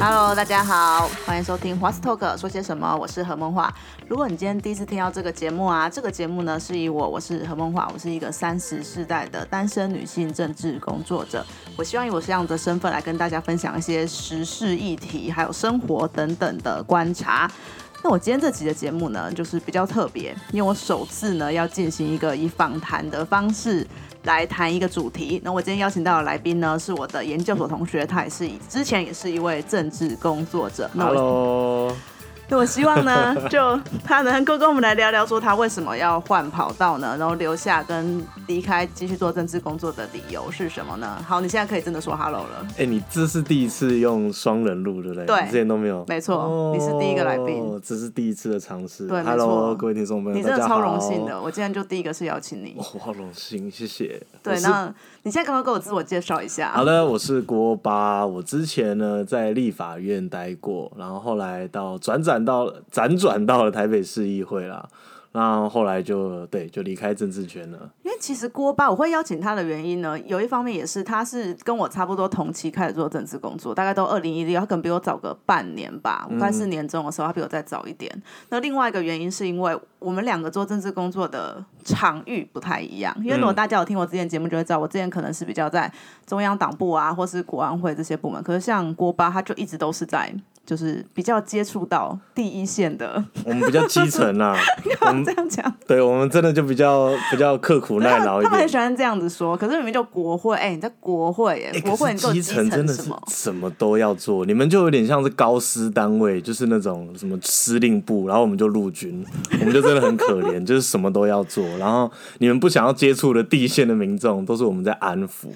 Hello，大家好，欢迎收听华斯 Talk 说些什么，我是何梦华。如果你今天第一次听到这个节目啊，这个节目呢是以我，我是何梦华，我是一个三十世代的单身女性政治工作者。我希望以我这样的身份来跟大家分享一些时事议题，还有生活等等的观察。那我今天这集的节目呢，就是比较特别，因为我首次呢要进行一个以访谈的方式来谈一个主题。那我今天邀请到的来宾呢，是我的研究所同学，他也是以之前也是一位政治工作者。Hello，那我希望呢，就他能够跟我们来聊聊，说他为什么要换跑道呢？然后留下跟离开继续做政治工作的理由是什么呢？好，你现在可以真的说 hello 了。哎、你这是第一次用双人录，对不对？之前都没有。没错，你是第一个来宾，哦，这是第一次的尝试。对 Hello，各位听众朋友，你真的超荣幸的。。我今天就第一个是邀请你。哦我好荣幸，谢谢。对，那你现在刚刚给我自我介绍一下。好的，我是郭巴。我之前呢在立法院待过，然后后来到转转到辗转到了台北市议会啦。那后来就对，就离开政治圈了。因为其实郭巴我会邀请他的原因呢，有一方面也是他是跟我差不多同期开始做政治工作，大概都二零一六，他可能比我早个半年吧，我大概是年中的时候，他比我再早一点。那另外一个原因是因为我们两个做政治工作的场域不太一样，因为如果大家有听我之前节目就会知道，我之前可能是比较在中央党部啊，或是国安会这些部门，可是像郭巴他就一直都是在。就是比较接触到第一线的，我们比较基层啊，我们这样讲，对我们真的就比较比较刻苦耐劳一他们很。喜欢这样子说，可是明明就国会，哎、你在国会耶，欸国会基你够基层真的是什么？什么都要做，你们就有点像是高师单位，就是那种什么司令部，然后我们就陆军，我们就真的很可怜，就是什么都要做。然后你们不想要接触的地线的民众，都是我们在安抚。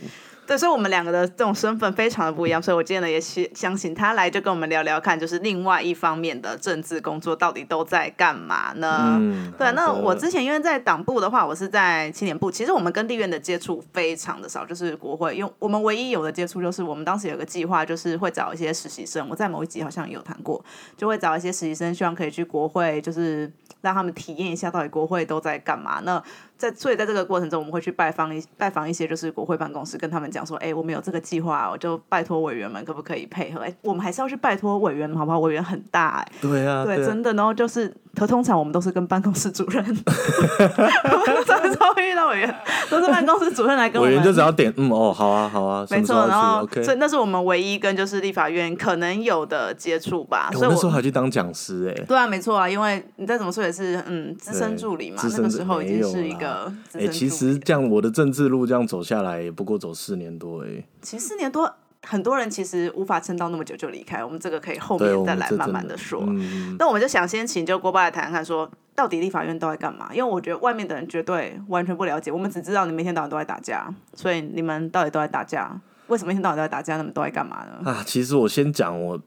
对，所以我们两个的这种身份非常的不一样，所以我今天呢也希相信他来就跟我们聊聊看，就是另外一方面的政治工作到底都在干嘛呢？嗯，对，那我之前因为在党部的话，我是在青年部，其实我们跟立院的接触非常的少，就是国会，因为我们唯一有的接触就是我们当时有个计划，就是会找一些实习生，我在某一集好像有谈过，就会找一些实习生，希望可以去国会，就是让他们体验一下到底国会都在干嘛。那在所以在这个过程中，我们会去拜访一拜访一些就是国会办公室，跟他们讲说，哎、我们有这个计划，我就拜托委员们可不可以配合？哎、我们还是要去拜托委员们，好不好？委员很大、哎。对啊，对，啊真的。然后就是，可通常我们都是跟办公室主任，我们常常会遇到委员，都是办公室主任来跟我们。委员就只要点嗯哦好啊好啊，没错，然后所以那是我们唯一跟就是立法院可能有的接触吧。欸我那时候还去当讲师哎。对啊，没错啊，因为你再怎么说也是嗯资深助理嘛，那个时候已经是一个哎。其实这样我的政治路这样走下来，也不过走四年多哎。其实四年多，很多人其实无法撑到那么久就离开。我们这个可以后，面再来慢慢的说。嗯，那我们就想先请就郭爸来谈谈看，说到底立法院都在干嘛？因为我觉得外面的人绝对完全不了解，我们只知道你每天到晚都在打架，所以你们到底都在打架？为什么一天到晚都在打架？那么都在干嘛呢？啊，其实我先讲我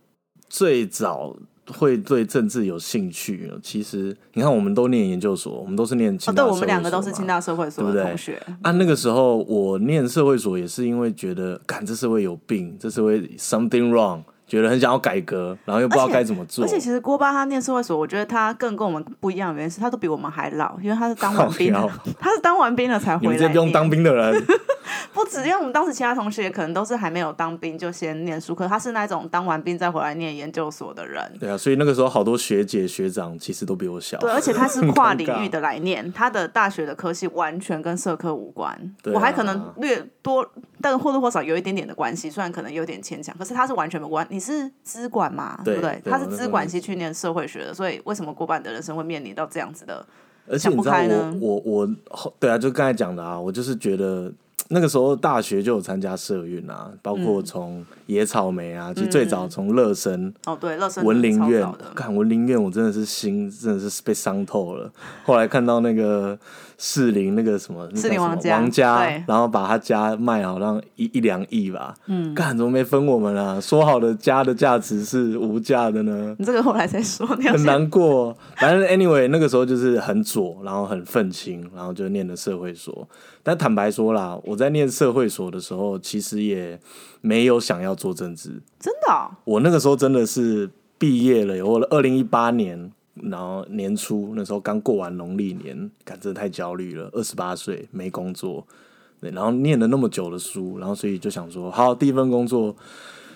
最早会对政治有兴趣。其实你看，我们都念研究所，我们都是念哦，对，清大、我们两个都是清。大社会所的同学。啊，那个时候我念社会所也是因为觉得，感这社会有病，这社会 something wrong，觉得很想要改革，然后又不知道该怎么做。而且其实郭巴他念社会所，我觉得他更跟我们不一样的原因是，他都比我们还老，因为他是当完兵的，他是当完兵了才回来。们这些不用当，兵的人，不止，因为我们当时其他同学可能都是还没有当兵就先念书，可他是那种当完兵再回来念研究所的人。对啊，所以那个时候好多学姐学长其实都比我小。对，而且他是跨领域的来念，他的大学的科系完全跟社科无关。我还可能略多，但或多或少有一点点的关系，虽然可能有点牵强，可是他是完全没关。你是资管嘛，对不对？他是资管系去念社会学的，所以为什么过半的人生会面临到这样子的？而且你知道想不开呢我我我对啊，就刚才讲的啊，我就是觉得那个时候大学就有参加社运啊，包括从野草莓啊，其实最早从乐生、哦，对，乐生文林院看文林院，我真的是心真的是被伤透了。后来看到那个士林那个什么，那士林王家王家，然后把他家卖好像一一两亿吧，嗯，干怎么没分我们啊？说好的家的价值是无价的呢？你这个后来再说，很先难过。反正 anyway，那个时候就是很左，然后很愤青，然后就念了社会所。但坦白说啦，我在念社会所的时候，其实也没有想要做政治。真的哦、我那个时候真的是毕业了，我二零一八年，然后年初那时候刚过完农历年，感真的太焦虑了，二十八岁没工作，然后念了那么久的书，然后所以就想说，好，第一份工作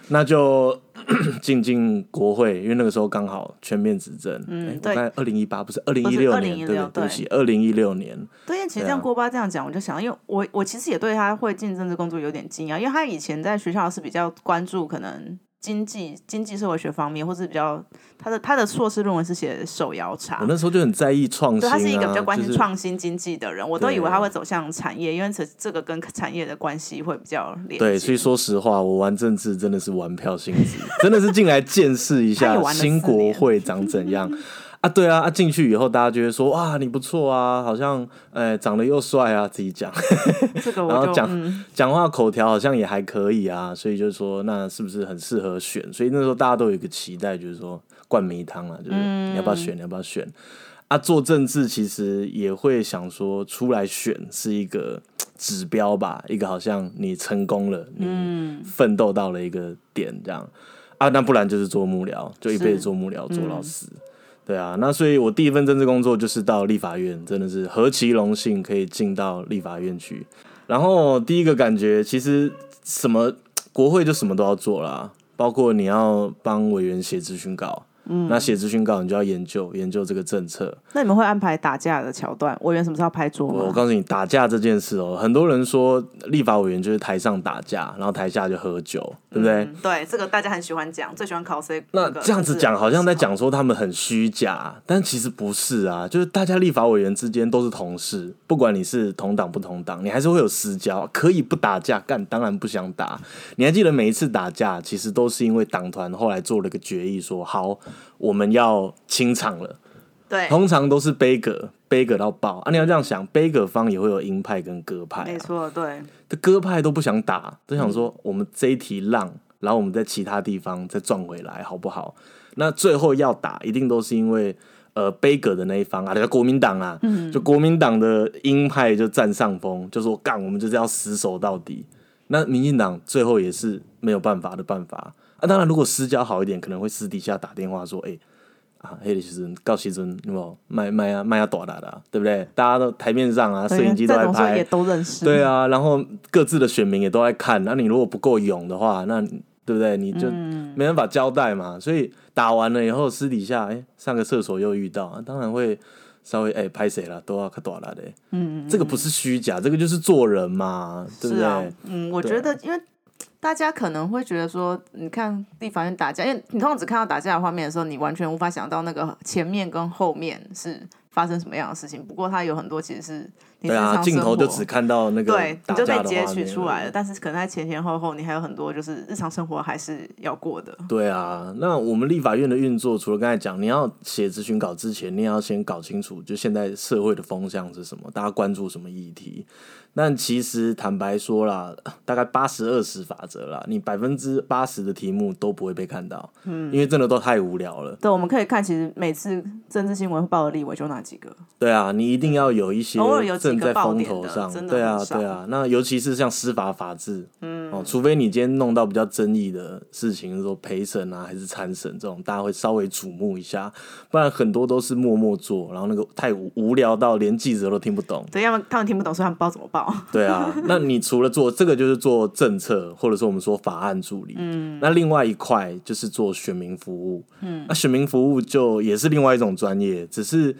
那就 进进国会，因为那个时候刚好全面执政。嗯对二零一八不是二零一六2016年，对不对对不起，二零一六年。对，其实这对啊样郭巴这样讲，我就想，因为我我其实也对他会进政治工作有点惊讶，因为他以前在学校是比较关注可能经济经济社会学方面，或是比较他的他的硕士论文是写手摇茶我。那时候就很在意创新、他是一个比较关心创新经济的人，我都以为他会走向产业，因为这这个跟产业的关系会比较连接。对，所以说实话，我玩政治真的是玩票性质，真的是进来见识一 下新国会长怎样。啊，对啊，啊进去以后，大家就会说哇，你不错啊，好像呃长得又帅啊，自己讲。这个然后讲讲话口条好像也还可以啊，所以就是说那是不是很适合选？所以那时候大家都有一个期待，就是说灌迷汤啊，就是你要不要选，你要不要选？啊，做政治其实也会想说出来选是一个指标吧，一个好像你成功了，你奋斗到了一个点这样。啊，那不然就是做幕僚，就一辈子做幕僚做到死。对啊，那所以我第一份政治工作就是到立法院，真的是何其荣幸可以进到立法院去。然后第一个感觉，其实什么国会就什么都要做啦，包括你要帮委员写咨询稿，嗯，那写咨询稿你就要研究研究这个政策。那你们会安排打架的桥段？委员什么时候拍桌吗？我告诉你，打架这件事哦，很多人说立法委员就是台上打架，然后台下就喝酒，对不对？嗯对，这个大家很喜欢讲，最喜欢考 C。那个这样子讲，好像在讲说说他们很虚假，但其实不是啊。就是大家立法委员之间都是同事，不管你是同党不同党，你还是会有私交，可以不打架，干当然不想打。你还记得每一次打架，其实都是因为党团后来做了个决议说好，我们要清场了。对，通常都是悲葛，悲葛到爆啊！你要这样想，悲葛方也会有鹰派跟鸽派、啊，没错，对，这鸽派都不想打，都想说我们这一题让，然后我们在其他地方再撞回来，好不好？那最后要打，一定都是因为呃悲葛的那一方啊，叫国民党啊，就国民党的鹰派就占上风，就说干，我们就是要死守到底。那民进党最后也是没有办法的办法啊。当然，如果私交好一点，可能会私底下打电话说，哎、啊，黑的时阵高时阵有没有卖卖啊卖啊大大的、啊，对不对？大家都台面上啊，摄影机都在拍都认识。对啊，然后各自的选民也都在看。那你如果不够勇的话，那你对不对？你就没办法交代嘛。所以打完了以后，私底下哎、上个厕所又遇到，啊当然会稍微哎拍谁了，都要可多了的。嗯这个不是虚假，这个就是做人嘛，对不对？啊，嗯，我对觉得因为。大家可能会觉得说，你看立法院打架，因为你通常只看到打架的画面的时候，你完全无法想到那个前面跟后面是发生什么样的事情。不过它有很多其实是你对啊，镜头就只看到那个对，你打就被截取出来了。但是可能在前前后后，你还有很多就是日常生活还是要过的。对啊，那我们立法院的运作，除了刚才讲，你要写咨询稿之前，你也要先搞清楚，就现在社会的风向是什么，大家关注什么议题。但其实坦白说啦，大概八十二十法则啦，你百分之八十的题目都不会被看到，嗯，因为真的都太无聊了。对，我们可以看，其实每次政治新闻报的例我就那几个，对啊，你一定要有一些偶尔有几个正在风头上对啊对啊。那尤其是像司法法治，嗯，哦，除非你今天弄到比较争议的事情，说陪审啊还是参审这种，大家会稍微瞩目一下，不然很多都是默默做，然后那个太无无聊到连记者都听不懂。对，要么他们听不懂，所以他们不知道怎么报。对啊，那你除了做这个，就是做政策，或者说我们说法案助理。嗯，那另外一块就是做选民服务。嗯，那选民服务就也是另外一种专业，只是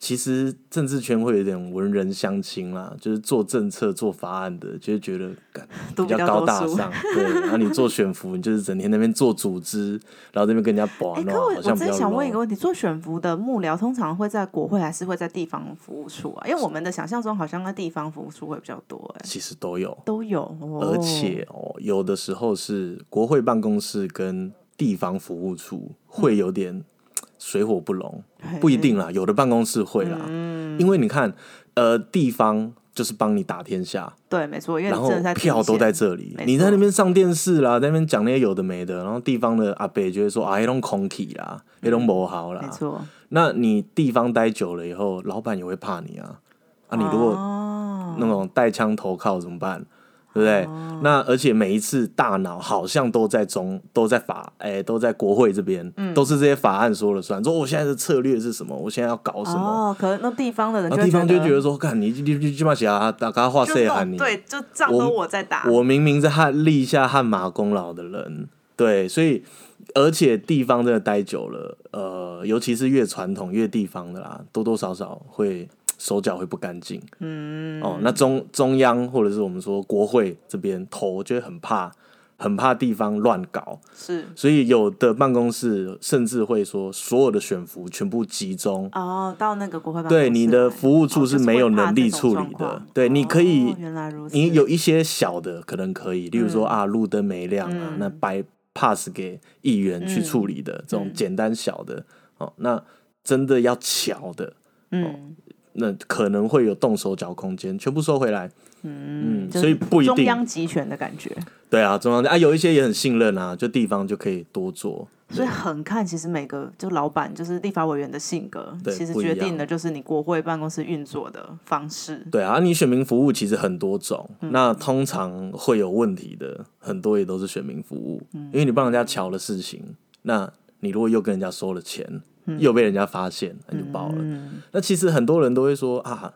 其实政治圈会有点文人相亲啦，就是做政策、做法案的，就是觉得 比比较高。大上。对，然后你做选服，你就是整天那边做组织，然后这边跟人家玩 哎，弄，可我好像我真的想问一个。问题：做选服的幕僚通常会在国会，还是会在地方服务处啊？因为我们的想象中好像在地方服务处会比较多，哎，其实都有，都有。哦而且哦，有的时候是国会办公室跟地方服务处会有点水火不容，不一定啦，有的办公室会啦，嗯。因为你看，呃，地方就是帮你打天下，对，没错，因为然后票都在这里你在那边上电视啦，在那边讲那些有的没的，然后地方的阿伯就会说啊，那种空气啦，那种不好啦。没，错。那你地方待久了以后，老板也会怕你啊，啊，你如果哦。那种带枪投靠怎么办？对不对？那而且每一次大脑好像都在中，都在法，哎、都在国会这边，嗯都是这些法案说了算。说我现在的策略是什么？我现在要搞什么？哦，可能那地方的人地方就会觉得得说，看你你你基本上大家话就谁喊你？弄对，就仗都我在打。我明明在汉立下汗马功劳的人，对，所以而且地方真的待久了，呃，尤其是越传统越地方的啦，多多少少会手脚会不干净。嗯，哦，那中中央或者是我们说国会这边头就会很怕，很怕地方乱搞，是。所以有的办公室甚至会说，所有的选服全部集中。哦，到那个国会办公室对，你的服务处是没有能力处理的。对，你可以哦原来如此，你有一些小的可能可以，例如说、嗯。啊路灯没亮啊，那白 pass 给议员去处理的、这种嗯。简单小的。哦，那真的要巧的，嗯那可能会有动手脚空间，全部收回来。嗯，就是所以不一定中央集权的感觉。对啊，中央啊有一些也很信任啊，就地方就可以多做。所以很看，其实每个就老板就是立法委员的性格，其实决定的就是你国会办公室运作的方式。对啊，你选民服务其实很多种，嗯那通常会有问题的，很多也都是选民服务，嗯因为你帮人家瞧了事情，那你如果又跟人家收了钱，嗯又被人家发现，那就爆了。那其实很多人都会说啊，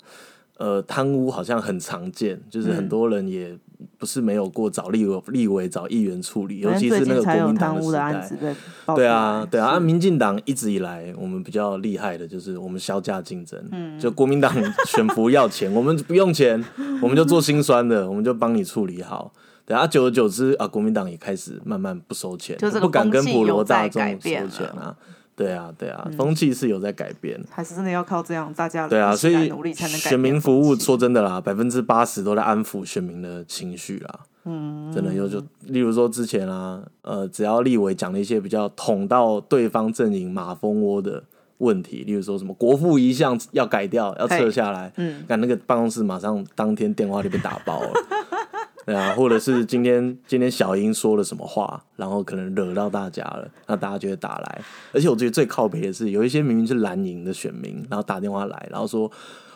呃，贪污好像很常见，就是嗯很多人也不是没有过找立委、立委找议员处理，尤其是那个国民党时贪污的案子代。对，啊对啊，啊民进党一直以来，我们比较厉害的就是我们销价竞争，嗯就国民党选服要钱，我们不用钱，我们就做心酸的，我们就帮你处理好。对啊，久而久之啊，国民党也开始慢慢不收钱，就不敢跟普罗大众收钱啊。对啊，对啊，风气是有在改变。还是真的要靠这样大家对啊，所以来努力才能改选民服务说真的啦，百分之八十都在安抚选民的情绪啦。嗯，真的有就例如说之前啊，呃，只要立委讲了一些比较捅到对方阵营马蜂窝的问题，例如说什么国父遗像要改掉，要撤下来，嗯，那那个办公室马上当天电话就被打爆了。对啊，或者是今天今天小英说了什么话，然后可能惹到大家了，那大家就会打来。而且我觉得最靠北的是，有一些明明是蓝营的选民，然后打电话来，然后说：“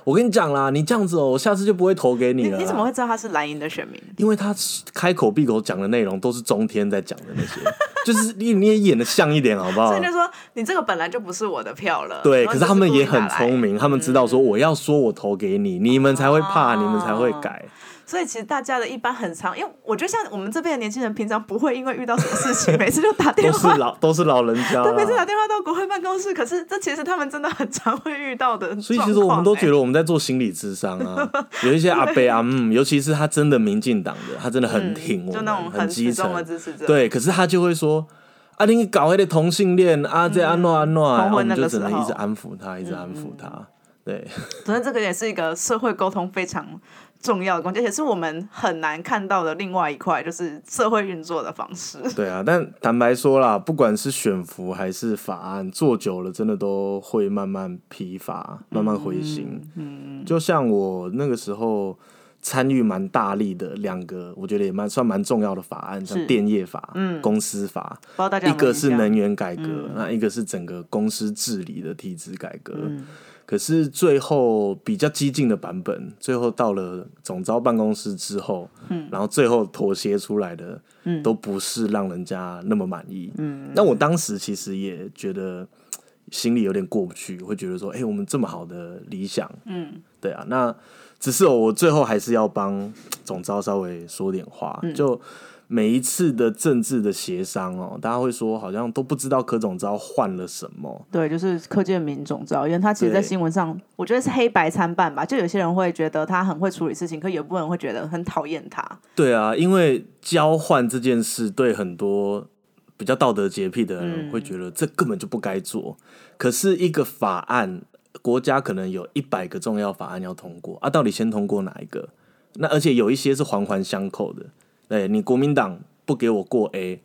我跟你讲啦，你这样子哦、我下次就不会投给你了。”你你怎么会？知道他是蓝营的选民？因为他开口闭口讲的内容都是中天在讲的那些，就是你你也演的像一点好不好所以？就说你这个本来就不是我的票了。对，可是他们也很聪明，他们知道说我要说我投给你，你们才会怕，你们才会改。所以其实大家的一般很常，因为我觉得像我们这边的年轻人，平常不会因为遇到什么事情，每次就打电话都是。老 都是老人家对，每次打电话到国会办公室，可是这其实他们真的很常会遇到的。所以其实我们都觉得，我们在做心理智商啊，有一些阿伯阿姆，尤其是他真的民进党的，他真的很挺我们，嗯就那种很基层的。支持者。对，可是他就会说。啊，你搞那个同性恋啊，这安诺安诺，然后我们就只能一直安抚他，一直安抚他。对，可是这个也是一个社会沟通非常重要的工具，也是我们很难看到的另外一块，就是社会运作的方式。对啊，但坦白说啦，不管是选服还是法案，做久了真的都会慢慢疲乏，慢慢灰心。嗯，就像我那个时候参与蛮大力的两个，我觉得也蛮算蛮重要的法案，像是电业法、嗯、公司法，一个是能源改革，那一个是整个公司治理的体制改革。可是最后比较激进的版本，最后到了总招办公室之后，嗯，然后最后妥协出来的，嗯，都不是让人家那么满意，嗯。那我当时其实也觉得心里有点过不去，会觉得说，哎、我们这么好的理想，嗯，对啊，那只是我最后还是要帮总招稍微说点话，就。每一次的政治的协商哦，大家会说好像都不知道柯总召换了什么，对，就是柯建明总召，因为他其实在新闻上，我觉得是黑白参半吧。就有些人会觉得他很会处理事情，可有部分人会觉得很讨厌他。对啊，因为交换这件事对很多比较道德洁癖的人会觉得这根本就不该做。可是一个法案，国家可能有一百个重要法案要通过啊，到底先通过哪一个？那而且有一些是环环相扣的。对你国民党不给我过 A，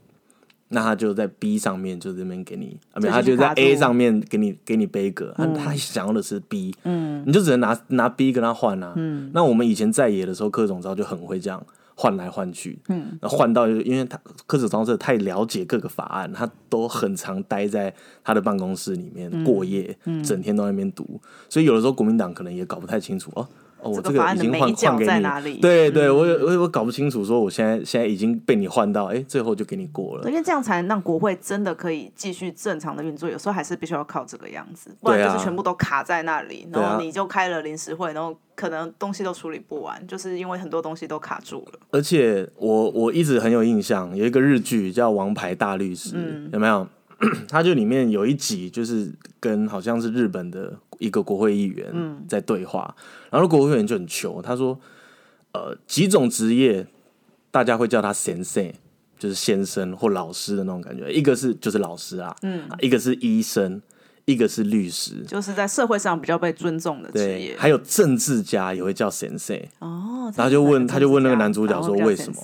那他就在 B 上面就这边给你，啊没有，他就在 A 上面给你给你背个，他他想要的是 B，嗯，你就只能拿拿 B 跟他换啊，嗯，那我们以前在野的时候，柯总召就很会这样换来换去，嗯，那换到因为他柯总召是太了解各个法案，他都很常待在他的办公室里面过夜，整天都在那边读，所以有的时候国民党可能也搞不太清楚哦。哦，我这个法案的个已经换换给你在哪里？对对，我有我我搞不清楚，说我现在现在已经被你换到，哎，最后就给你过了，。因为这样才能让国会真的可以继续正常的运作。有时候还是必须要靠这个样子，不然就是全部都卡在那里，然后你就开了临时会，然后可能东西都处理不完，就是因为很多东西都卡住了。而且我我一直很有印象，有一个日剧叫《王牌大律师》，嗯有没有？它就里面有一集就是跟好像是日本的一个国会议员嗯。在对话，然后国会议员就很糗，他说：“呃，几种职业大家会叫他先生，就是先生或老师的那种感觉，一个是就是老师啊，嗯，一个是医生，一个是律师，就是在社会上比较被尊重的职对，业。还有政治家也会叫先生。”哦，然后就问他就问那个男主角说为什么。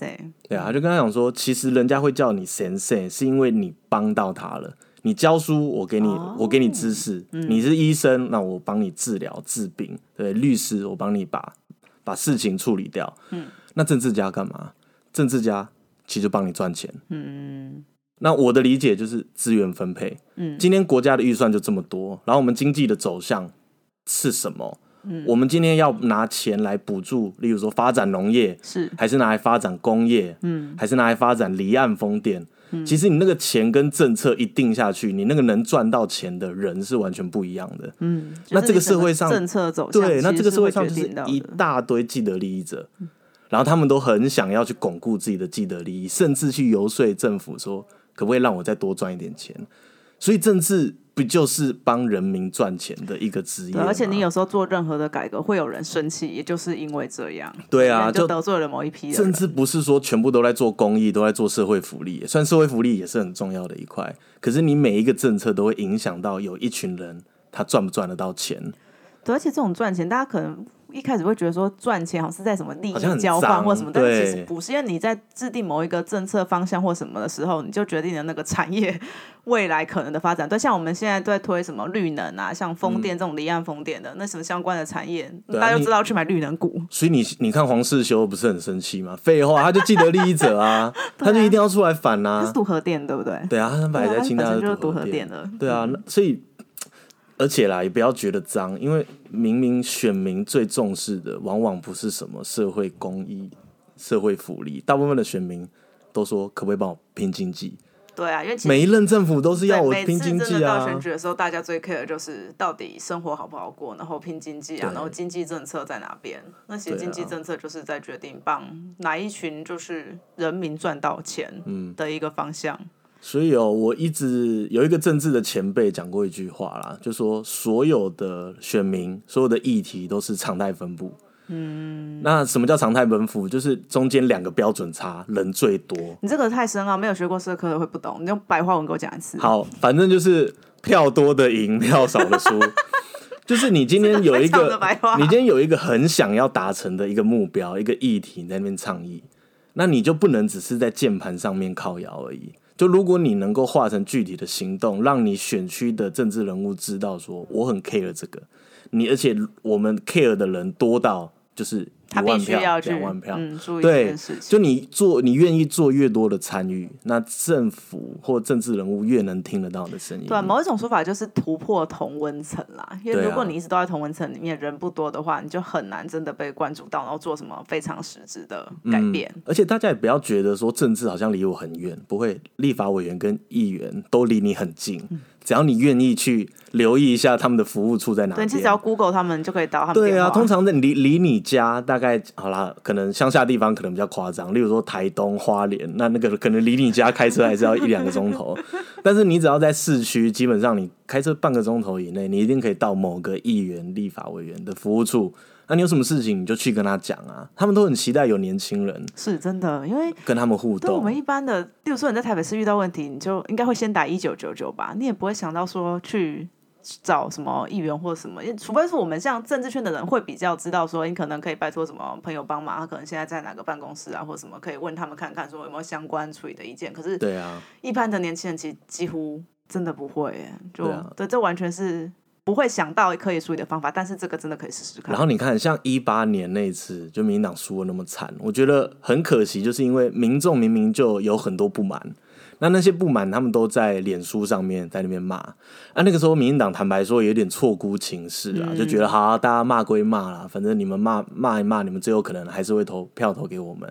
对啊，他就跟他讲说，其实人家会叫你先生，是因为你帮到他了。你教书，我给你，哦我给你知识。你是医生，那我帮你治疗治病。对，律师，我帮你把把事情处理掉。嗯，那政治家干嘛？政治家其实就帮你赚钱。嗯，那我的理解就是资源分配。嗯，今天国家的预算就这么多，然后我们经济的走向是什么？我们今天要拿钱来补助，例如说发展农业，是还是拿来发展工业，嗯，还是拿来发展离岸风电。其实你那个钱跟政策一定下去，你那个能赚到钱的人是完全不一样的。嗯，那这个社会上政策走向，对，那这个社会上就是一大堆既得利益者，然后他们都很想要去巩固自己的既得利益，甚至去游说政府说，可不可以让我再多赚一点钱？所以政治不就是帮人民赚钱的一个职业？而且你有时候做任何的改革，会有人生气，也就是因为这样。对啊就得罪了某一批人。甚至不是说全部都在做公益，都在做社会福利，虽然社会福利也是很重要的一块，可是你每一个政策都会影响到有一群人他赚不赚得到钱。对，而且这种赚钱，大家可能一开始会觉得说赚钱好像是在什么利益交换脏或什么，但是其实不是，因为你在制定某一个政策方向或什么的时候，你就决定了那个产业 未来可能的发展。对，像我们现在都在推什么绿能啊，像风电这种离岸风电的，那什么相关的产业，啊大家就知道去买绿能股。所以你你看黄世修不是很生气吗？废话，他就既得利益者啊，他就一定要出来反呐、那是独核电，对不对？对啊，他摆在清大对啊它本身就是镀镀核电电的对啊，那所以而且啦，也不要觉得脏，因为明明选民最重视的，往往不是什么社会公益、社会福利，大部分的选民都说可不可以帮我拼经济？对啊，因为每一任政府都是要，我拼经济真的到选啊。举的时候，大家最 care 的就是到底生活好不好过，然后拼经济啊，然后经济政策在哪边？那些对啊经济政策就是在决定帮哪一群就是人民赚到钱嗯的一个方向。所以哦，我一直有一个政治的前辈讲过一句话啦，就说所有的选民、所有的议题都是常态分布。嗯，那什么叫常态分布？就是中间两个标准差，人最多。你这个太深奥，没有学过社科的会不懂。你用白话文给我讲一次。好，反正就是票多的赢，票少的输。就是你今天有一个你今天有一个很想要达成的一个目标、一个议题，你在那边倡议，那你就不能只是在键盘上面靠摇而已。就如果你能够化成具体的行动，让你选区的政治人物知道说我很 care 这个，你而且我们 care 的人多到就是他必须要去两万票，嗯注意这对件事，情。就你做，你愿意做越多的参与，那政府或政治人物越能听得到你的声音。对啊，某一种说法就是突破同温层啦。因为如果你一直都在同温层里面，人不多的话，你就很难真的被关注到，然后做什么非常实质的改变。而且大家也不要觉得说政治好像离我很远，不会，立法委员跟议员都离你很近，嗯只要你愿意去留意一下他们的服务处在哪对，边。其实只要 Google 他们就可以到他们对啊，通常在离离你家大概好啦，可能乡下地方可能比较夸张，例如说台东、花莲，那那个可能离你家开车还是要一两个钟头，但是你只要在市区，基本上你开车半个钟头以内，你一定可以到某个议员、立法委员的服务处。那你有什么事情你就去跟他讲啊，他们都很期待有年轻人是真的，因为跟他们互动对我们。一般的，比如说你在台北市遇到问题，你就应该会先打一九九九吧，你也不会想到说去找什么议员或什么，因除非是我们像政治圈的人会比较知道说，你可能可以拜托什么朋友帮忙，他可能现在在哪个办公室啊，或什么可以问他们看看说有没有相关处理的意见。可是对啊，一般的年轻人其实几乎真的不会耶，就对啊这完全是不会想到可以处理的方法，但是这个真的可以试试看。然后你看，像一八年那一次，就民进党输的那么惨，我觉得很可惜，就是因为民众明明就有很多不满，那那些不满，他们都在脸书上面在那边骂。啊，那个时候民进党坦白说有点错估情势啊，就觉得好，大家骂归骂啦，反正你们骂骂一骂，你们最后可能还是会投票投给我们，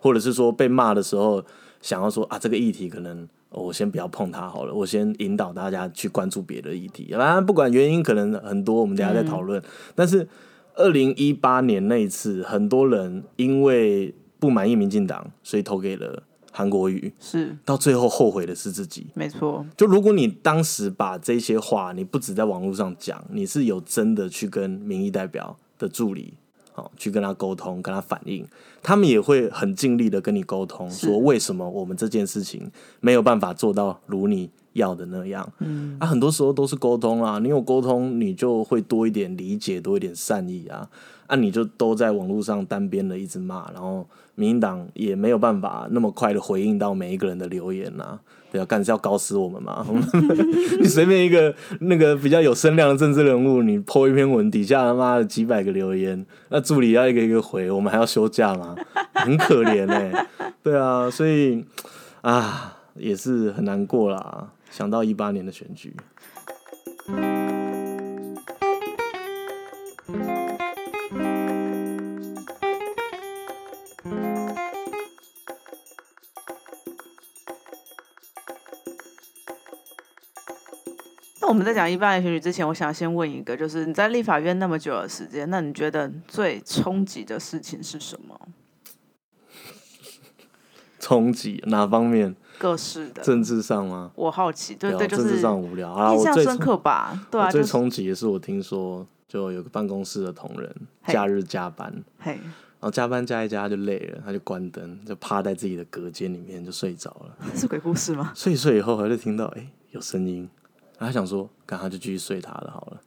或者是说被骂的时候想要说啊，这个议题可能我先不要碰它好了，我先引导大家去关注别的议题。当然不管原因，可能很多，我们等下再讨论。但是二零一八年那一次，很多人因为不满意民进党，所以投给了。韩国瑜是到最后后悔的是自己，没错。就如果你当时把这些话，你不止在网络上讲，你是有真的去跟民意代表的助理，哦，去跟他沟通，跟他反映，他们也会很尽力的跟你沟通，说为什么我们这件事情没有办法做到如你要的那样。嗯，啊，很多时候都是沟通啊，你有沟通，你就会多一点理解，多一点善意啊。啊，你就都在网络上单边的一直骂，然后民进党也没有办法那么快的回应到每一个人的留言呐，对啊，干是要搞死我们嘛？你随便一个那个比较有声量的政治人物，你 po 一篇文，底下他妈的几百个留言，那助理要一个一个回，我们还要休假吗？很可怜哎，对啊，所以啊，也是很难过啦。想到一八年的选举。们在讲一般的选举之前，我想先问一个，就是你在立法院那么久的时间，那你觉得最冲击的事情是什么？冲击哪方面？各式的。政治上吗？我好奇，对对，就是政治上无聊啊，印象深刻吧？对啊，最冲击也是我听说，就有个办公室的同仁假日加班，嘿，然后加班加一加就累了，他就关灯，就趴在自己的隔间里面就睡着了。是鬼故事吗？睡一睡以后，他就听到哎有声音。他想说，赶他就继续睡他的好了。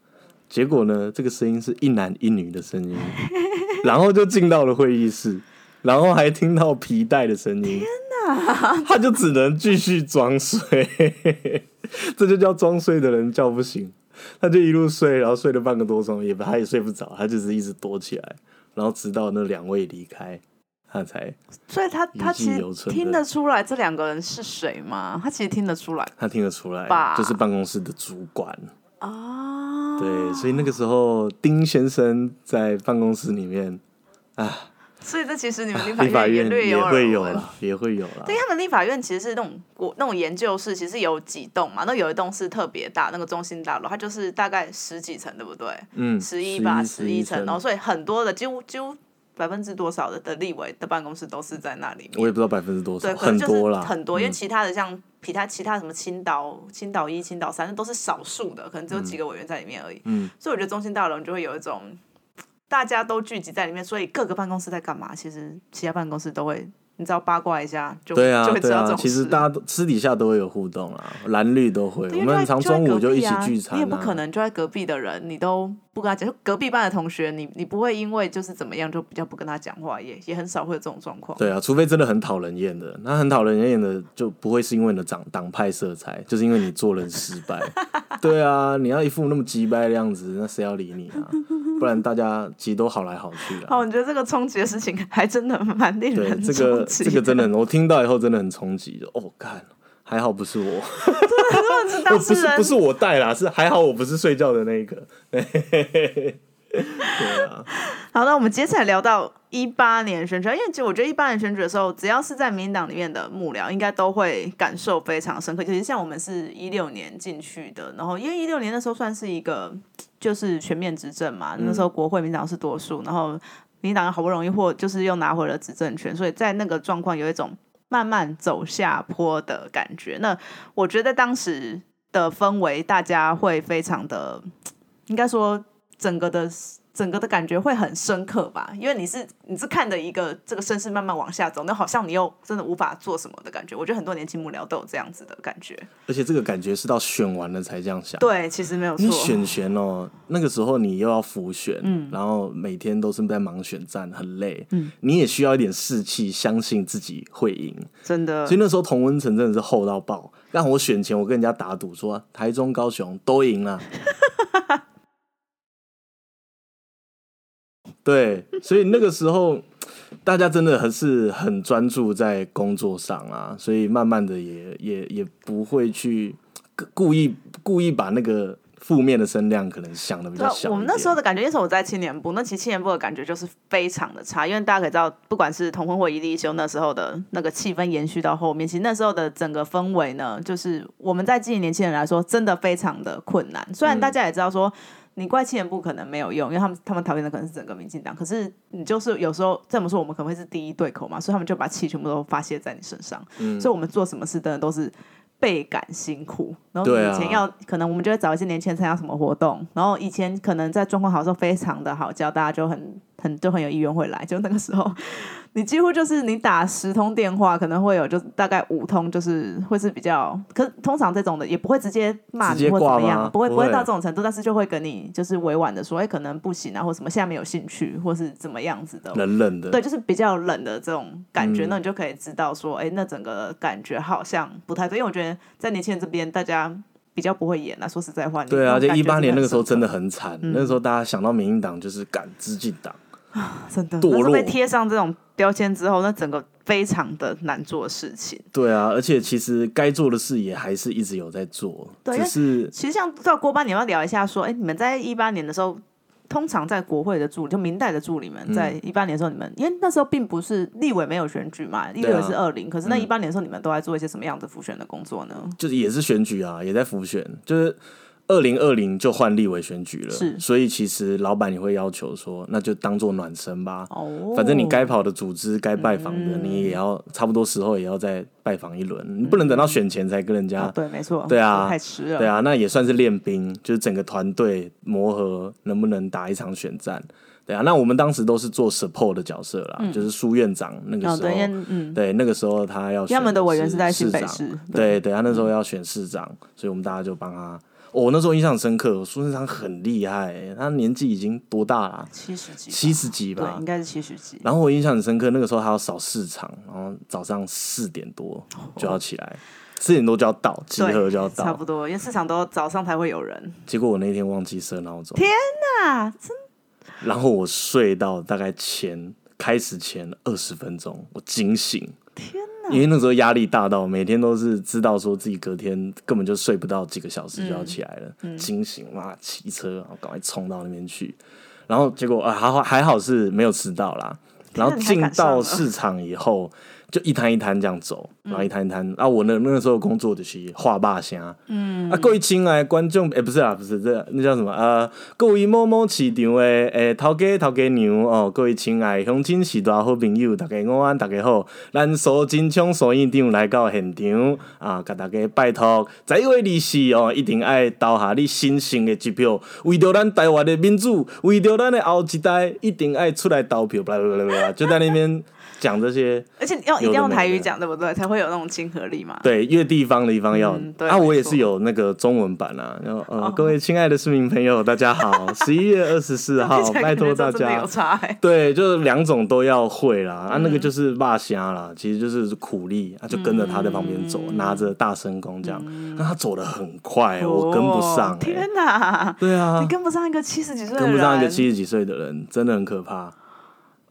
结果呢，这个声音是一男一女的声音，然后就进到了会议室，然后还听到皮带的声音。天哪！他就只能继续装睡，这就叫装睡的人叫不醒。他就一路睡，然后睡了半个多钟，也他也睡不着，他就是一直躲起来，然后直到那两位离开。他才，所以他他其实听得出来这两个人是谁吗？他其实听得出来，他听得出来，就是办公室的主管啊。对，所以那个时候丁先生在办公室里面啊，所以这其实你们立法院也会有了，也会有了。对，他们立法院其实是那种国那种研究室，其实有几栋嘛，那有一栋是特别大，那个中心大楼，它就是大概十几层，对不对？嗯，十一吧，十一层，然后所以很多的几乎几乎。百分之多少的的立委的办公室都是在那里面？我也不知道百分之多少，很多啦，很多。因为其他的像其他其他什么青岛、青岛一、青岛三，那都是少数的，可能只有几个委员在里面而已。嗯，所以我觉得中心大楼就会有一种大家都聚集在里面，所以各个办公室在干嘛？其实其他办公室都会。你知道八卦一下，就对啊，对啊，其实大家都私底下都会有互动啊，蓝绿都会。我们常中午就一起聚餐，你也不可能就在隔壁的人，你都不跟他讲。就隔壁班的同学，你你不会因为就是怎么样就比较不跟他讲话，也也很少会有这种状况。对啊，除非真的很讨人厌的，那很讨人厌的就不会是因为你的党党派色彩，就是因为你做人失败。对啊，你要一副那么鸡掰的样子，那谁要理你啊？不然大家其实都好来好去的。哦，我觉得这个冲击的事情还真的蛮令人这个这个真的，我听到以后真的很冲击的。哦，看，还好不是我，不是不是我带啦，是还好我不是睡觉的那一个。对啊，好，那我们接下来聊到一八年选举，因为其实我觉得一八年选举的时候，只要是在民进党里面的幕僚，应该都会感受非常深刻。其实像我们是一六年进去的，然后因为一六年那时候算是一个就是全面执政嘛，那时候国会民党是多数，然后民党好不容易获就是又拿回了执政权，所以在那个状况有一种慢慢走下坡的感觉。那我觉得当时的氛围，大家会非常的，应该说。整个的整个的感觉会很深刻吧，因为你是你是看着一个这个身世慢慢往下走，那好像你又真的无法做什么的感觉。我觉得很多年轻幕僚都有这样子的感觉，而且这个感觉是到选完了才这样想。对，其实没有错。你选选哦，那个时候你又要浮选，嗯，然后每天都是在忙选战，很累，嗯，你也需要一点士气，相信自己会赢，真的。所以那时候同温层真的是厚到爆，让我选前我跟人家打赌说台中、高雄都赢了。对，所以那个时候大家真的还是很专注在工作上啊，所以慢慢的也也也不会去故意故意把那个。负面的声量可能想的比较小。我们那时候的感觉，因为我在青年部，那其实青年部的感觉就是非常的差，因为大家可以知道，不管是同婚或一例休，那时候的那个气氛延续到后面，其实那时候的整个氛围呢，就是我们在经营年轻人来说，真的非常的困难。虽然大家也知道说，你怪青年部可能没有用，因为他们他们讨厌的可能是整个民进党，可是你就是有时候这么说，我们可能会是第一对口嘛，所以他们就把气全部都发泄在你身上。所以我们做什么事，真的都是。倍感辛苦，然后以前要可能我们就会找一些年轻人参加什么活动，然后以前可能在状况好的时候非常的好，叫大家就很。很就很有意愿会来，就那个时候，你几乎就是你打十通电话，可能会有就大概五通就是会是比较，可通常这种的也不会直接骂你或怎么样，不会不会到这种程度，但是就会跟你就是委婉的说，哎，可能不行啊，或什么现在没有兴趣，或是怎么样子的，冷冷的，对，就是比较冷的这种感觉，那你就可以知道说，哎，那整个感觉好像不太对，因为我觉得在年轻人这边，大家比较不会演啊，说实在话，对啊，就一八年那个时候真的很惨，那时候大家想到民进党就是赶资进党。啊，真的，但是被贴上这种标签之后，那整个非常的难做事情。对啊，而且其实该做的事也还是一直有在做。对，只是其实像到郭班，你要聊一下说，哎，你们在一八年的时候，通常在国会的助理，就明代的助理们，在一八年的时候，你们因为那时候并不是立委没有选举嘛，立委是二零，可是那一八年的时候，你们都在做一些什么样的复选的工作呢？就是也是选举啊，也在复选，就是。二零二零就换立委选举了，是，所以其实老板也会要求说，那就当做暖身吧。哦，反正你该跑的组织、该拜访的，你也要差不多时候也要再拜访一轮，你不能等到选前才跟人家。对，没错。对啊，太迟了。对啊，那也算是练兵，就是整个团队磨合，能不能打一场选战？对啊，那我们当时都是做 support 的角色啦，就是苏院长那个时候，嗯，对，那个时候他要他们的委员是在新北市，对，对他那时候要选市长，所以我们大家就帮他。我那时候印象深刻，苏贞昌很厉害，他年纪已经多大了？七十几，七十几吧，对，应该是七十几。然后我印象很深刻，那个时候他要扫市场，然后早上四点多就要起来，四点多就要到集合就要到，差不多，因为市场都早上才会有人。结果我那天忘记设闹钟，天哪，真！然后我睡到大概前开始前二十分钟，我惊醒，天。因为那时候压力大到每天都是知道说自己隔天根本就睡不到几个小时就要起来了，惊醒哇，骑车然后赶快冲到那边去，然后结果啊还好还好是没有迟到啦，然后进到市场以后。就一摊一摊这样走，然后一摊一摊啊！我那那个时候工作就是画霸虾，嗯啊，各位亲爱观众，哎，不是啊，不是这那叫什么呃？各位某某市场的诶，头家头家娘哦，各位亲爱乡亲是大好朋友，大家午安，大家好，咱苏金枪苏院长来到现场啊，甲大家拜托，在一位女士哦，一定爱投下你新生的支票，为着咱台湾的民主，为着咱的后一代，一定爱出来投票，就在那边。讲这些，而且要一定要用台语讲，对不对？才会有那种亲和力嘛。对，越地方的地方要。啊，我也是有那个中文版啊。然后，呃，各位亲爱的市民朋友，大家好，十一月二十四号，拜托大家。对，就是两种都要会啦。啊，那个就是骂虾啦，其实就是苦力啊，就跟着他在旁边走，拿着大声公这样。那他走的很快，我跟不上。天哪！对啊，你跟不上一个七十几岁，跟不上一个七十几岁的人，真的很可怕。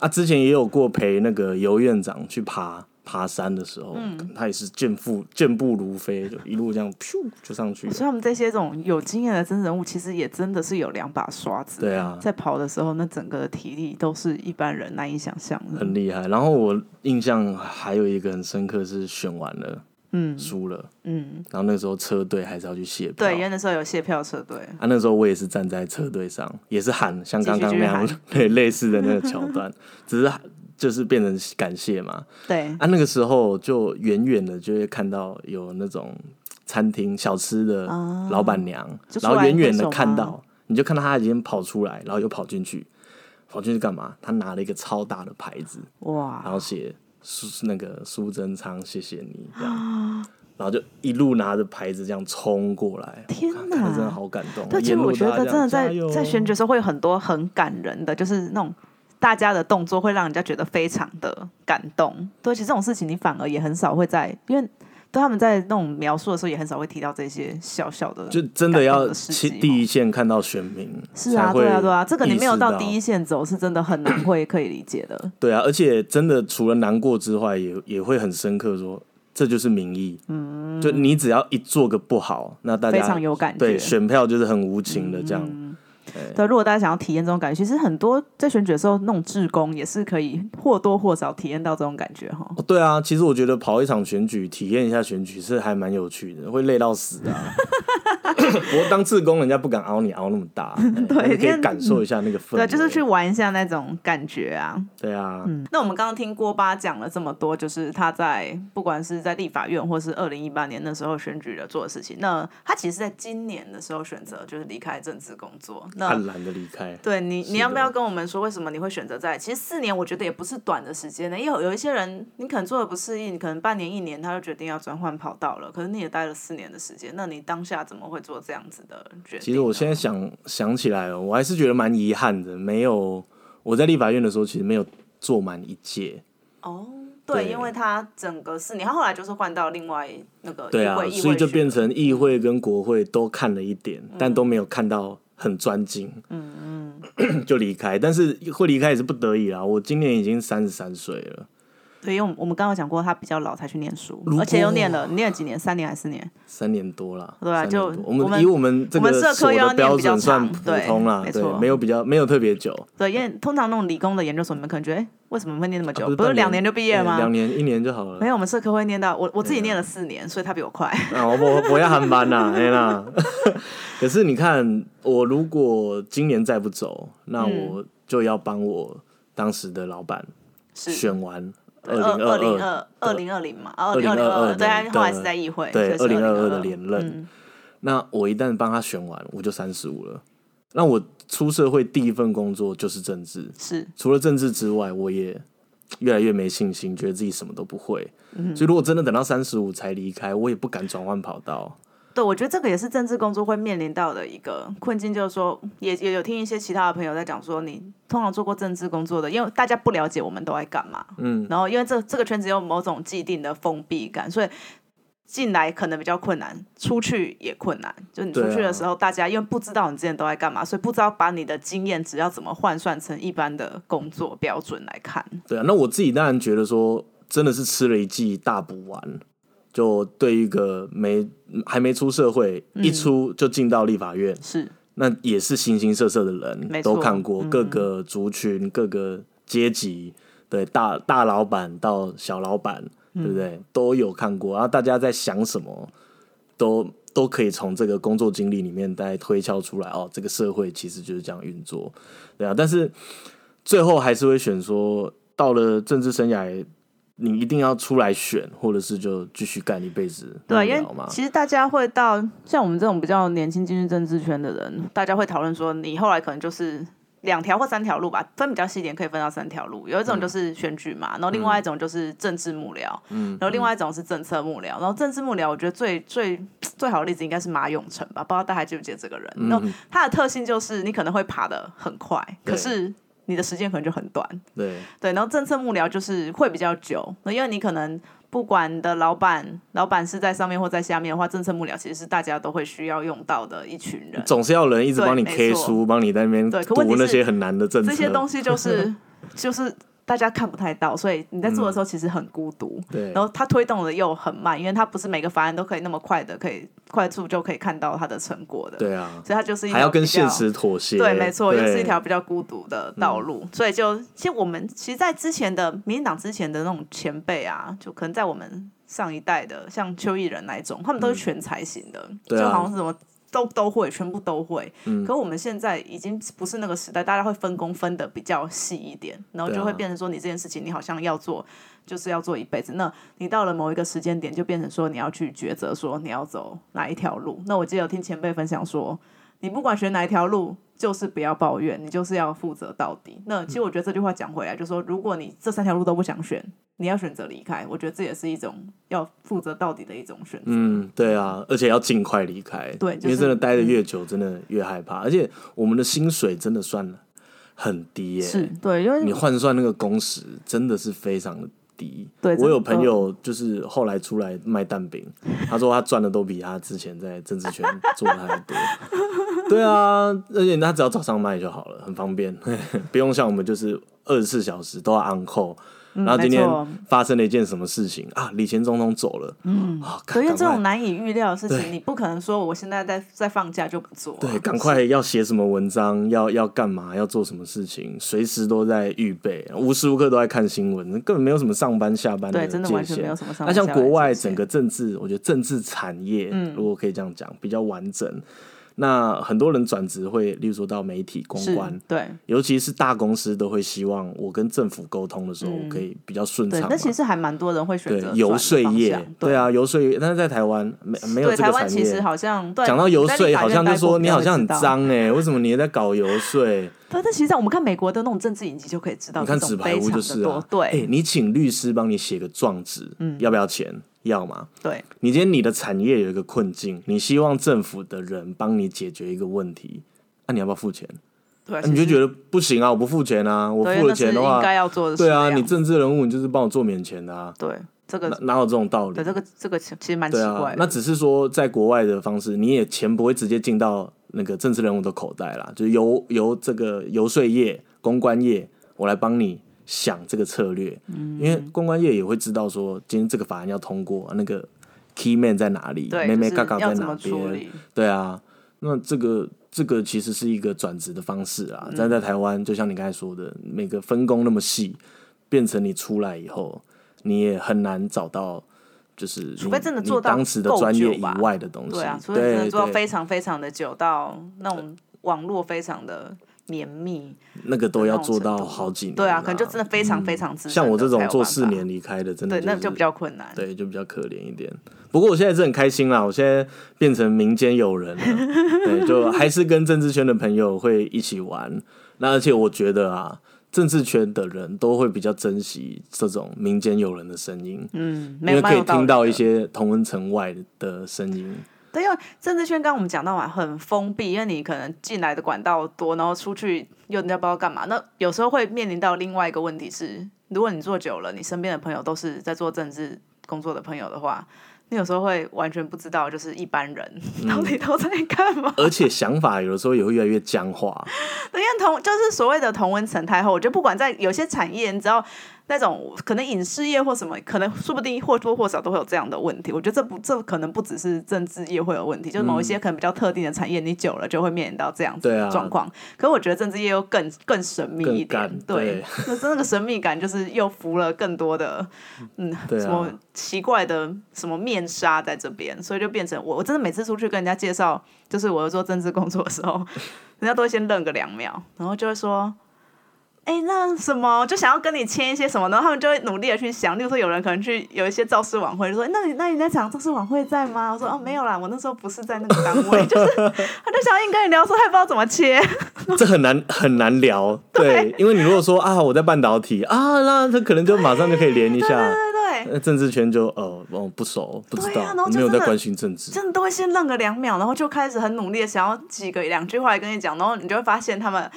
啊，之前也有过陪那个尤院长去爬爬山的时候，嗯他也是健步健步如飞，就一路这样噗就上去。所以他们这些这种有经验的真人物，其实也真的是有两把刷子。对啊，在跑的时候，那整个体力都是一般人难以想象的。很厉害。然后我印象还有一个很深刻是选完了。嗯，输了。嗯，然后那时候车队还是要去卸票。对，因为那时候有卸票车队。啊，那时候我也是站在车队上，也是喊像刚刚那样 对类似的那个桥段，只是就是变成感谢嘛。对。啊，那个时候就远远的就会看到有那种餐厅小吃的老板娘，然后远远的看到，你就看到他已经跑出来，然后又跑进去，跑进去干嘛？他拿了一个超大的牌子，哇，然后写。苏那个苏贞昌，谢谢你这样，然后就一路拿着牌子这样冲过来，天哪，真的好感动。对，其实我觉得真的在在选举时候会有很多很感人的，就是那种大家的动作会让人家觉得非常的感动。对，其实这种事情你反而也很少会在，因为对他们在那种描述的时候，也很少会提到这些小小的，就真的要去去第一线看到选民，是啊，对啊，对啊，这个你没有到第一线走，是真的很难会可以理解的。对啊，而且真的除了难过之外，也也会很深刻说，这就是民意。嗯，就你只要一做个不好，那大家非常有感觉，对选票就是很无情的这样。对，如果大家想要体验这种感觉，其实很多在选举的时候，那种志工也是可以或多或少体验到这种感觉哈。对啊，其实我觉得跑一场选举，体验一下选举是还蛮有趣的，会累到死啊。不过当志工，人家不敢熬你熬那么大，对，可以感受一下那个氛围，对，就是去玩一下那种感觉啊。对啊，嗯。那我们刚刚听郭巴讲了这么多，就是他在不管是在立法院，或是二零一八年那时候选举的做的事情。那他其实在今年的时候选择就是离开政治工作，很懒的离开。对你，你要不要跟我们说为什么你会选择在？其实四年我觉得也不是短的时间呢，因为有一些人你可能做的不适应，可能半年一年他就决定要转换跑道了。可是你也待了四年的时间，那你当下怎么会做这样子的决定？其实我现在想想起来了，我还是觉得蛮遗憾的，没有我在立法院的时候，其实没有做满一届。哦，对，因为他整个四年，他后来就是换到另外那个对啊，所以就变成议会跟国会都看了一点，但都没有看到很专精。嗯嗯，就离开，但是会离开也是不得已啦。我今年已经三十三岁了。对，因为我们刚刚讲过，他比较老才去念书，而且又念了，念了几年？三年还是四年？三年多了。对啊，就我们以我们这个所的标准算普通啦，没错，没有比较没有特别久。对，因为通常那种理工的研究所，你们可能觉得，哎，为什么会念那么久？不是两年就毕业吗？两年一年就好了。没有，我们社科会念到我我自己念了四年，所以他比我快。啊，我我我要航班呐，哎啦。可是你看，我如果今年再不走，那我就要帮我当时的老板选完。二零二二二零二零嘛，二零二二对，后来是在议会，对二零二二的连任。那我一旦帮他选完，我就三十五了。那我出社会第一份工作就是政治，是除了政治之外，我也越来越没信心，觉得自己什么都不会。所以如果真的等到三十五才离开，我也不敢转换跑道。对，我觉得这个也是政治工作会面临到的一个困境，就是说，也也有听一些其他的朋友在讲说，你通常做过政治工作的，因为大家不了解我们都在干嘛，嗯，然后因为这这个圈子有某种既定的封闭感，所以进来可能比较困难，出去也困难。就你出去的时候，大家因为不知道你之前都在干嘛，所以不知道把你的经验值要怎么换算成一般的工作标准来看。对啊，那我自己当然觉得说，真的是吃了一剂大补丸。就对一个没还没出社会，一出就进到立法院，是那也是形形色色的人，都看过各个族群、各个阶级，对大大老板到小老板，对不对？都有看过，然后大家在想什么，都都可以从这个工作经历里面再推敲出来。哦，这个社会其实就是这样运作，对啊。但是最后还是会选说，到了政治生涯。你一定要出来选，或者是就继续干一辈子？对，因为其实大家会到像我们这种比较年轻进入政治圈的人，大家会讨论说，你后来可能就是两条或三条路吧，分比较细一点，可以分到三条路。有一种就是选举嘛，然后另外一种就是政治幕僚，嗯，然后另外一种是政策幕僚。然后政治幕僚，我觉得最最最好的例子应该是马永成吧，不知道大家记不记得这个人？那他的特性就是你可能会爬得很快，可是。你的时间可能就很短，对。对，然后政策幕僚就是会比较久，因为你可能不管的老板，老板是在上面或在下面的话，政策幕僚其实是大家都会需要用到的一群人，总是要人一直帮你 K 书，帮你在那边读那些很难的政策，这些东西就是 就是。大家看不太到，所以你在做的时候其实很孤独。对，然后它推动的又很慢，因为它不是每个法案都可以那么快的，可以快速就可以看到它的成果的。对啊，所以它就是还要跟现实妥协。对，没错，又是一条比较孤独的道路。所以就其实我们其实，在之前的民进党之前的那种前辈啊，就可能在我们上一代的，像邱毅人那一种，他们都是全才型的，就好像是什么。都都会，全部都会。嗯。可我们现在已经不是那个时代，大家会分工分的比较细一点，然后就会变成说，你这件事情你好像要做，就是要做一辈子。那你到了某一个时间点，就变成说你要去抉择，说你要走哪一条路。那我记得有听前辈分享说，你不管选哪一条路，就是不要抱怨，你就是要负责到底。那其实我觉得这句话讲回来，就是说如果你这三条路都不想选。你要选择离开，我觉得这也是一种要负责到底的一种选择。嗯，对啊，而且要尽快离开。对，因为真的待的越久，真的越害怕。而且我们的薪水真的算很低耶。是，对，因为你换算那个工时，真的是非常的低。对我有朋友就是后来出来卖蛋饼，他说他赚的都比他之前在政治圈做的还多。对啊，而且他只要早上卖就好了，很方便，不用像我们就是二十四小时都要 on call。然后今天发生了一件什么事情啊？李前总统走了，嗯，啊，可是这种难以预料的事情，你不可能说我现在在在放假就不做啊、对，赶快要写什么文章，要要干嘛，要做什么事情，随时都在预备，无时无刻都在看新闻，根本没有什么上班下班的，界真的完全没有限。什么上那像国外整个政治，我觉得政治产业，嗯如果可以这样讲，比较完整。那很多人转职会，例如说到媒体公是关，对尤其是大公司都会希望我跟政府沟通的时候，我可以比较顺畅嗯对，那其实还蛮多人会选择游说业，对对啊，游说业，但是在台湾没没有对这个产台湾其实业。好像对讲到游说，好像就说你好像很。脏哎、为什么你也在搞游说？对，但其实在我们看美国的那种政治影集就可以知道，你看纸牌屋就是啊，对，哎、对、你请律师帮你写个状纸，要不要钱？要嘛。对你今天你的产业有一个困境，你希望政府的人帮你解决一个问题，那、你要不要付钱？对，啊你就觉得不行啊，我不付钱啊，我付了钱的话那是应，该要做的对啊，你政治人物你就是帮我做免钱的啊，对这个哪哪有这种道理对？这个这个其实蛮奇怪，的，那只是说在国外的方式，你也钱不会直接进到那个政治人物的口袋啦，就是由由这个游说业、公关业，我来帮你想这个策略，嗯。因为公关业也会知道说，今天这个法案要通过，那个 key man 在哪里，对，妹妹就是嘎嘎在哪边？对啊，那这个这个其实是一个转职的方式嗯。啊，但在台湾，就像你刚才说的，每个分工那么细，变成你出来以后，你也很难找到。就是除非真的做到当时的专业以外的东西，对啊，除非真的做到非常非常的久，到那种网络非常的绵密，那个都要做到好几年、对啊，可能就真的非常非常资深的像我这种做四年离开的，真的、对，是、那就比较困难。对，就比较可怜一点。不过我现在是很开心啦，我现在变成民间友人了，对，就还是跟政治圈的朋友会一起玩。那而且我觉得啊，政治圈的人都会比较珍惜这种民间友人的声音，嗯，因为可以听到一些同温层外的声音。对，因为政治圈刚刚我们讲到嘛，很封闭，因为你可能进来的管道多，然后出去又人家不知道干嘛。那有时候会面临到另外一个问题是，如果你做久了，你身边的朋友都是在做政治工作的朋友的话，你有时候会完全不知道，就是一般人嗯到底都在干嘛。而且想法有的时候也会越来越僵化。对因为同就是所谓的同温层太厚，我觉得不管在有些产业，你知道那种可能影视业或什么，可能说不定或多或少都会有这样的问题。我觉得这不这可能不只是政治业会有问题，就是某一些可能比较特定的产业，你久了就会面临到这样子的状况。可是我觉得政治业又更更神秘一点，对那那个神秘感就是又浮了更多的嗯啊什么奇怪的什么面纱在这边，所以就变成我我真的每次出去跟人家介绍，就是我做政治工作的时候，人家都会先愣个两秒，然后就会说。哎、那什么，就想要跟你签一些什么，然后他们就会努力的去想。例如说，有人可能去有一些造势晚会，就说：“那你那你在场造势晚会在吗？”我说：“哦，没有啦，我那时候不是在那个单位。”就是他就想要硬跟你聊，说他也不知道怎么切。这很难很难聊，对，因为你如果说啊我在半导体啊，那他可能就马上就可以连一下。对对对，呃政治圈就哦哦不熟，不知道，对啊没有在关心政治。真的都会先愣个两秒，然后就开始很努力的想要几个两句话来跟你讲，然后你就会发现他们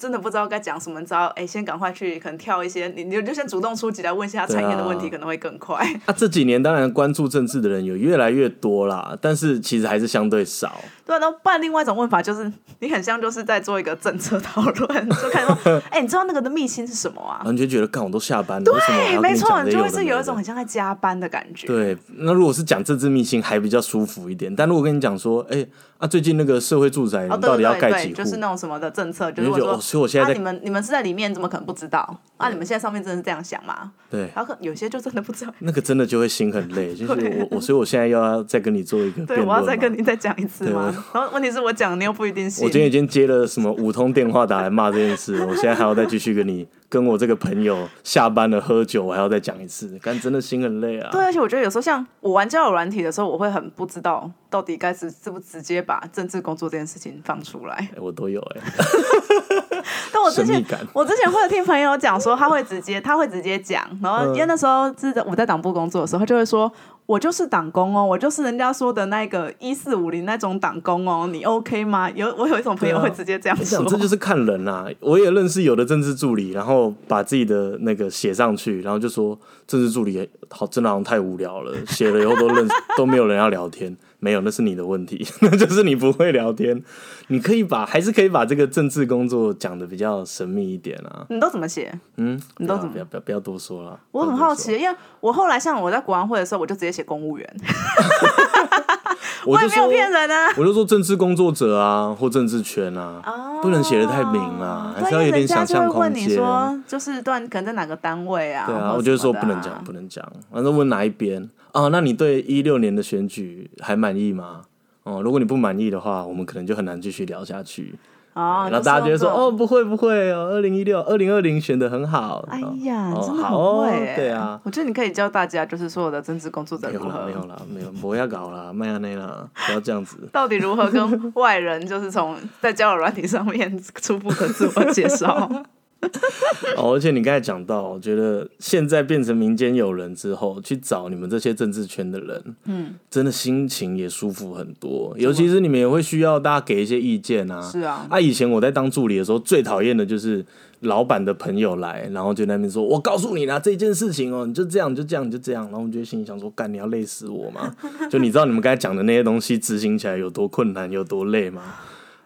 真的不知道该讲什么，你知道，哎，先赶快去可能跳一些，你你就先主动出击来问一下产业的问题，啊可能会更快。啊，这几年当然关注政治的人有越来越多啦，但是其实还是相对少。对啊，然后不然另外一种问法就是，你很像就是在做一个政策讨论，就看说，哎，你知道那个的秘辛是什么啊然？后你就觉得，干我都下班了，对，没错，你就会是有一种很像在加班的感觉。对，那如果是讲政治秘辛，还比较舒服一点。但如果跟你讲说，哎、啊，最近那个社会住宅，你到底对对对对，要盖几户？就是那种什么的政策，就是所以我现啊，在在、你们你们是在里面，怎么可能不知道？啊，你们现在上面真的是这样想吗？对然后有些就真的不知道。那个真的就会心很累，就是 我我，所以我现在要再跟你做一个对，我要再跟你再讲一次吗？然后问题是我讲，你又不一定信。我今天已经接了什么五通电话打来骂这件事，我现在还要再继续跟你跟我这个朋友下班了喝酒，我还要再讲一次，但真的心很累啊。对，而且我觉得有时候像我玩交友软体的时候，我会很不知道到底该是是不是直接把政治工作这件事情放出来。哎我都有哎、但我之前。我之前会有听朋友讲说，他会直接他会直接讲，然后因为那时候是在我在党部工作的时候，他就会说。我就是党工哦，我就是人家说的那个一四五零那种党工哦，你 OK 吗？有我有一种朋友会直接这样说，啊这就是看人啊。我也认识有的政治助理，然后把自己的那个写上去，然后就说政治助理好真的好像太无聊了，写了以后都认 都没有人要聊天。没有，那是你的问题，那就是你不会聊天。你可以把还是可以把这个政治工作讲的比较神秘一点啊。你都怎么写？嗯，你都怎么不要不要不要多说了。我很好奇，因为我后来像我在国安会的时候，我就直接写公务员。我也没有骗人啊，我就说政治工作者啊，或政治圈啊，不能写的太明啊，还是要有点想象空间。你说就是段可能在哪个单位啊？对啊，我就说不能讲，不能讲。反正问哪一边啊？那你对一六年的选举还满意吗？哦，如果你不满意的话，我们可能就很难继续聊下去。哦，然后大家觉得说，哦，不会不会哦，二零一六、二零二零选的很好。哎呀，真的好会，对啊。我觉得你可以教大家，就是所有的政治工作者如何没有啦，没有，不要搞啦，麦亚内啦，不要这样子。到底如何跟外人，就是从在交友软体上面初步的自我介绍？哦，而且你刚才讲到，我觉得现在变成民间友人之后，去找你们这些政治圈的人，嗯，真的心情也舒服很多。尤其是你们也会需要大家给一些意见啊。是啊。啊，以前我在当助理的时候，最讨厌的就是老板的朋友来，然后就那边说：“我告诉你啦，这件事情哦，你就这样，就这样，就这样。”然后我们就心里想说：“干，你要累死我吗？” 就你知道你们刚才讲的那些东西执行起来有多困难，有多累吗？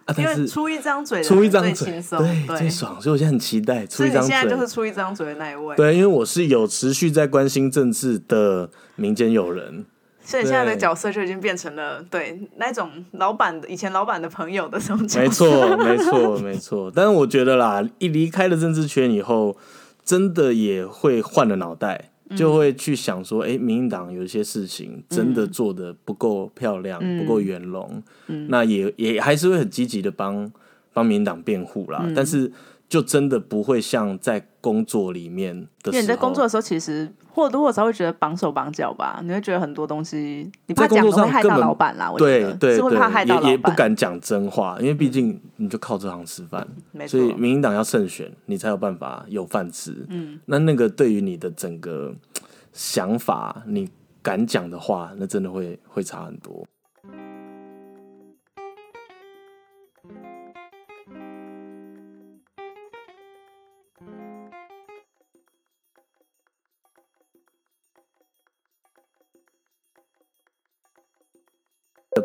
啊！但是出一张嘴，出一张嘴轻，松，对，最爽，所以我现在很期待出一张嘴。现在就是出一张嘴的那一位。对，因为我是有持续在关心政治的民间友人，所以现在的角色就已经变成了对那种老板的以前老板的朋友的这种角色。没错，没错，没错。但是我觉得啦，一离开了政治圈以后，真的也会换了脑袋。就会去想说，哎，民进党有一些事情真的做的不够漂亮，不够圆融，那也也还是会很积极的帮帮民进党辩护啦。但是就真的不会像在工作里面的时候，你在工作的时候，其实或多或少会觉得绑手绑脚吧。你会觉得很多东西，你怕讲会害到老板啦。我对对对，也也不敢讲真话，因为毕竟你就靠这行吃饭，所以民进党要胜选，你才有办法有饭吃。嗯，那那个对于你的整个想法，你敢讲的话，那真的会会差很多。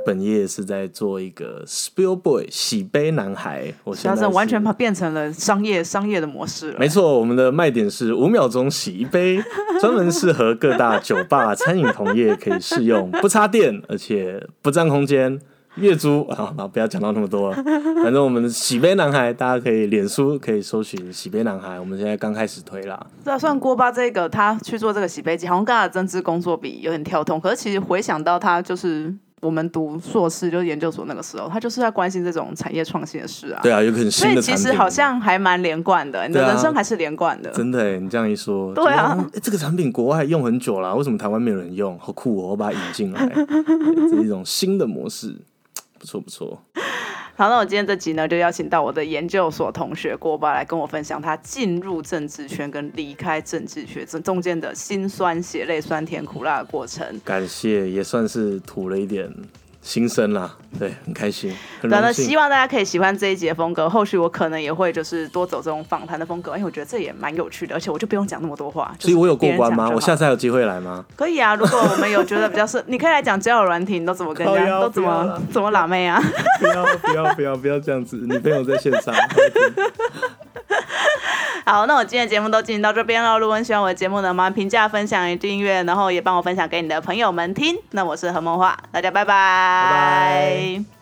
本业是在做一个 spill boy 洗杯男孩，我现在完全变成了商业商业的模式了。没错，我们的卖点是五秒钟洗一杯，专门适合各大酒吧、餐饮同业可以试用，不插电，而且不占空间。月租啊，不要讲到那么多，反正我们洗杯男孩，大家可以脸书可以搜寻洗杯男孩，我们现在刚开始推啦。这算锅巴这个他去做这个洗杯机，好像跟他的增资工作比有点跳通，可是其实回想到他就是。我们读硕士就是研究所那个时候，他就是在关心这种产业创新的事啊。对啊，有可能新的所以其实好像还蛮连贯的，你的人生还是连贯的。真的，你这样一说，对啊，这个产品国外用很久了，为什么台湾没有人用？好酷哦！我把它引进来，这是一种新的模式，不错不错。好，那我今天这集呢，就邀请到我的研究所同学郭爸来跟我分享他进入政治圈跟离开政治圈这中间的辛酸血泪、酸甜苦辣的过程。感谢，也算是吐了一点。新生啦，对，很开心。对，那希望大家可以喜欢这一集的风格。后续我可能也会就是多走这种访谈的风格，因为我觉得这也蛮有趣的，而且我就不用讲那么多话。所以我有过关吗？我下次还有机会来吗？可以啊，如果我们有觉得比较是，你可以来讲交友软体，你都怎么跟人家，都怎么怎么拉妹啊？不要不要不要不要这样子，女朋友在线上。好，那我今天的节目都进行到这边了。如果你喜欢我的节目呢，麻烦评价、分享、订阅，然后也帮我分享给你的朋友们听。那我是何梦画，大家拜拜。